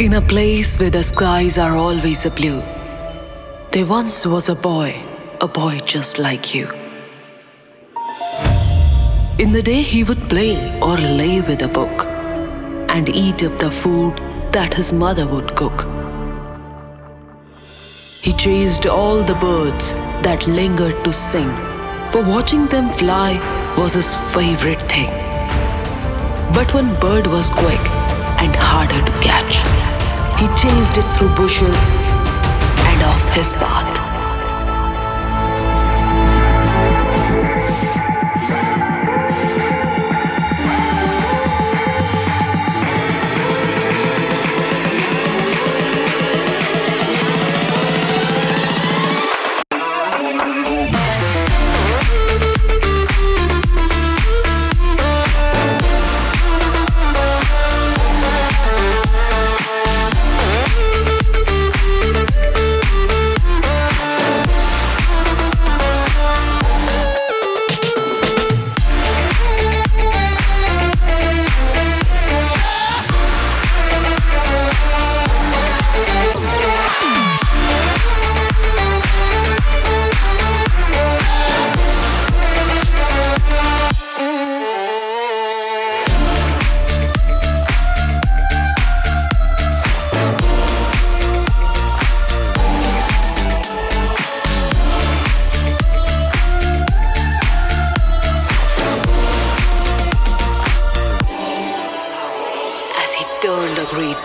In a place where the skies are always a blue, there once was a boy, a boy just like you. In the day, he would play or lay with a book and eat up the food that his mother would cook. He chased all the birds that lingered to sing, for watching them fly was his favorite thing. But one bird was quick and harder to catch. Chased it through bushes and off his path.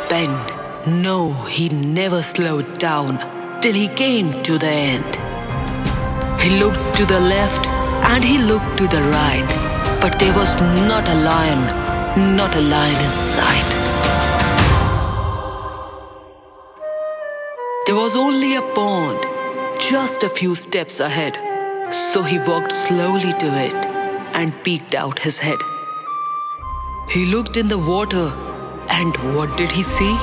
Bend. No, he never slowed down till he came to the end. He looked to the left and he looked to the right, but there was not a lion, not a lion in sight. There was only a pond just a few steps ahead, so he walked slowly to it and peeked out his head. He looked in the water, and what did he see?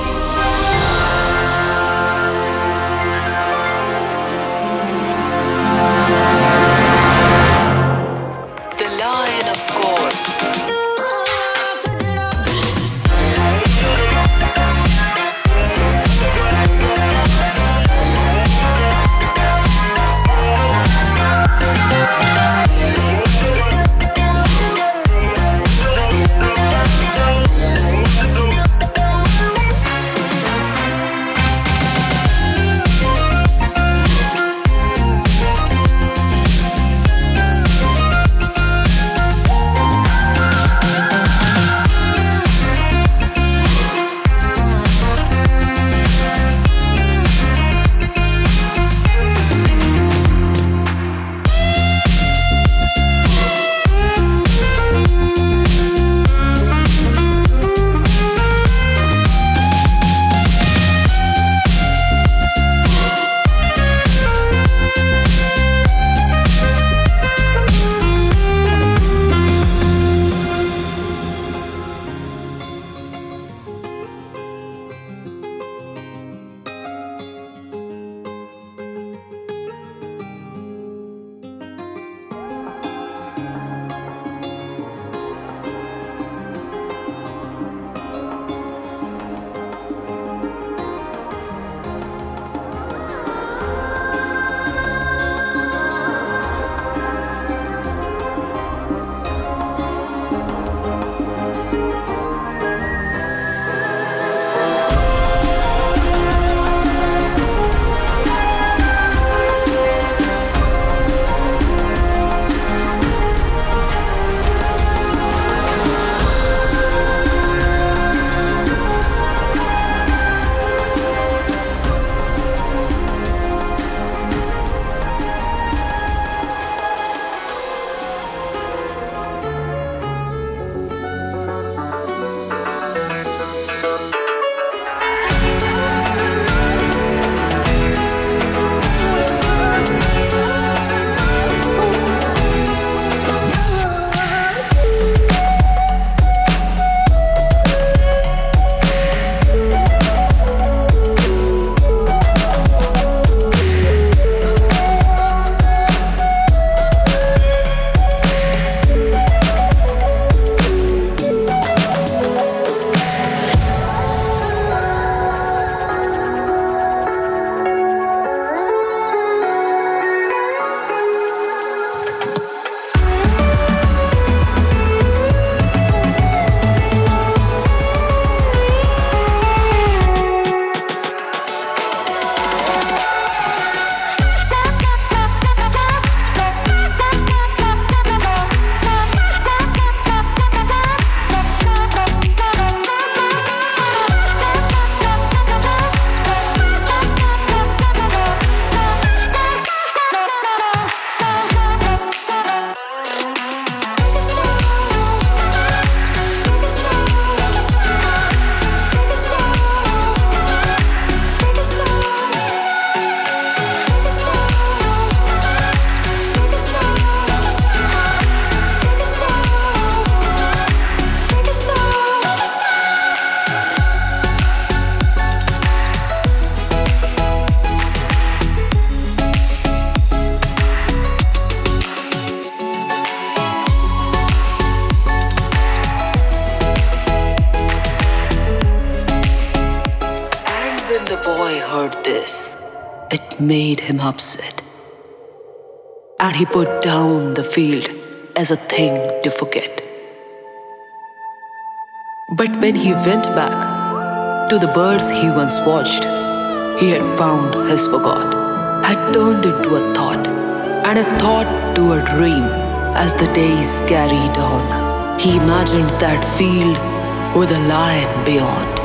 It made him upset. And he put down the field as a thing to forget. But when he went back to the birds he once watched, he had found his forgot, had turned into a thought, and a thought to a dream as the days carried on. He imagined that field with a lion beyond.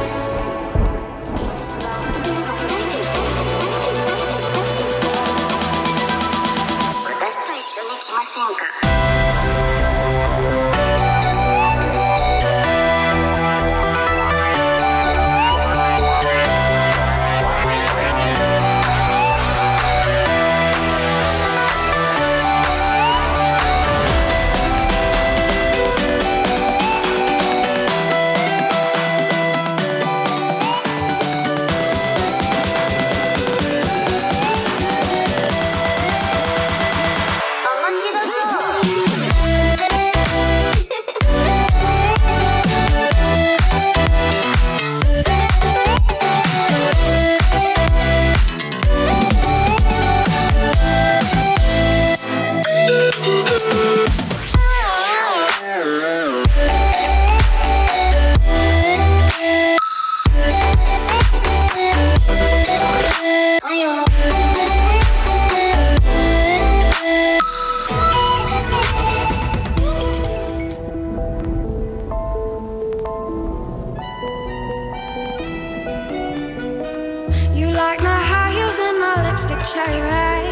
like my high heels and my lipstick cherry red.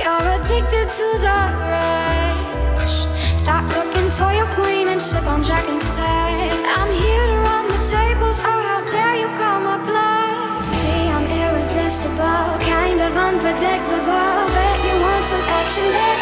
You're addicted to the rush. Stop looking for your queen and sip on Jack instead. I'm here to run the tables. Oh, how dare you call my bluff? See, I'm irresistible, kind of unpredictable. Bet you want some action there.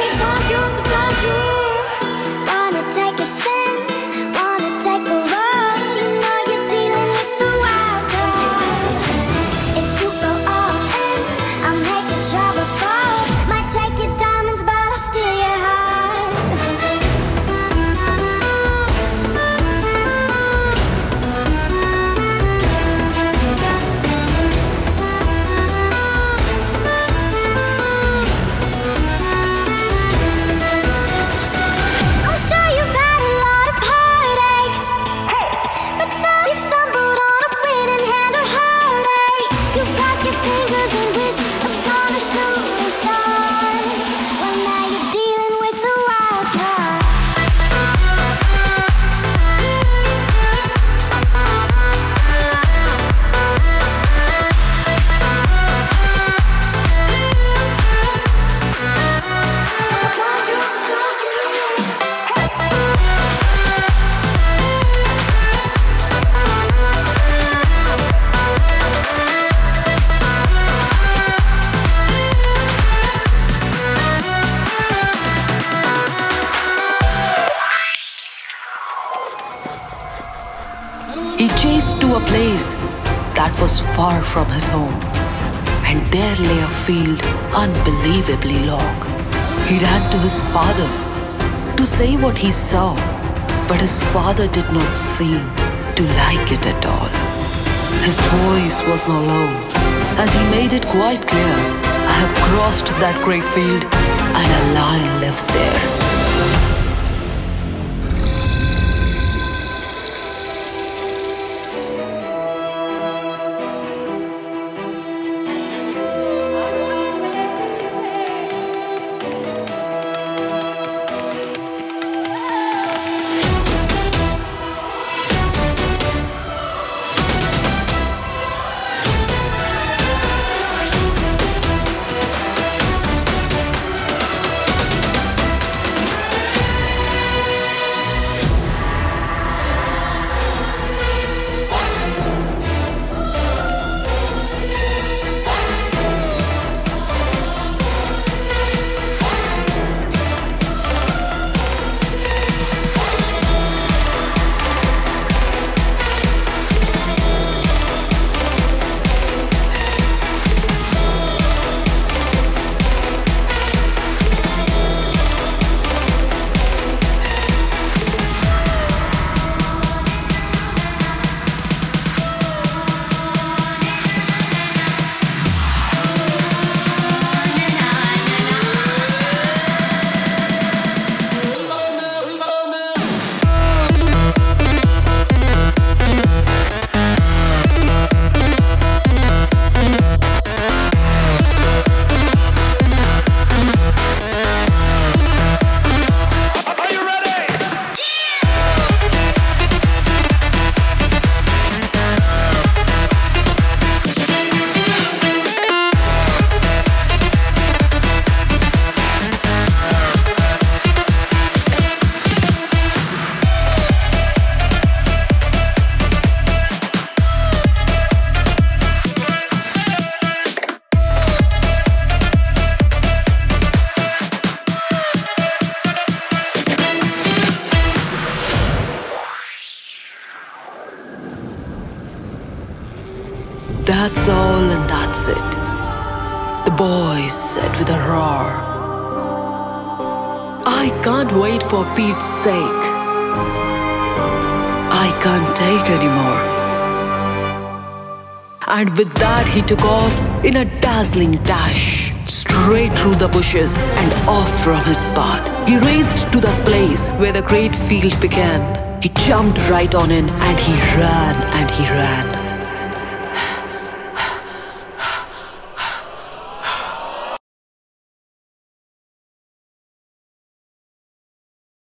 Far from his home, and there lay a field unbelievably long. He ran to his father to say what he saw, but his father did not seem to like it at all. His voice was no low as he made it quite clear I have crossed that great field, and a lion lives there. That's all and that's it. The boy said with a roar. I can't wait for Pete's sake. I can't take anymore. And with that, he took off in a dazzling dash, straight through the bushes and off from his path. He raced to the place where the great field began. He jumped right on in and he ran and he ran.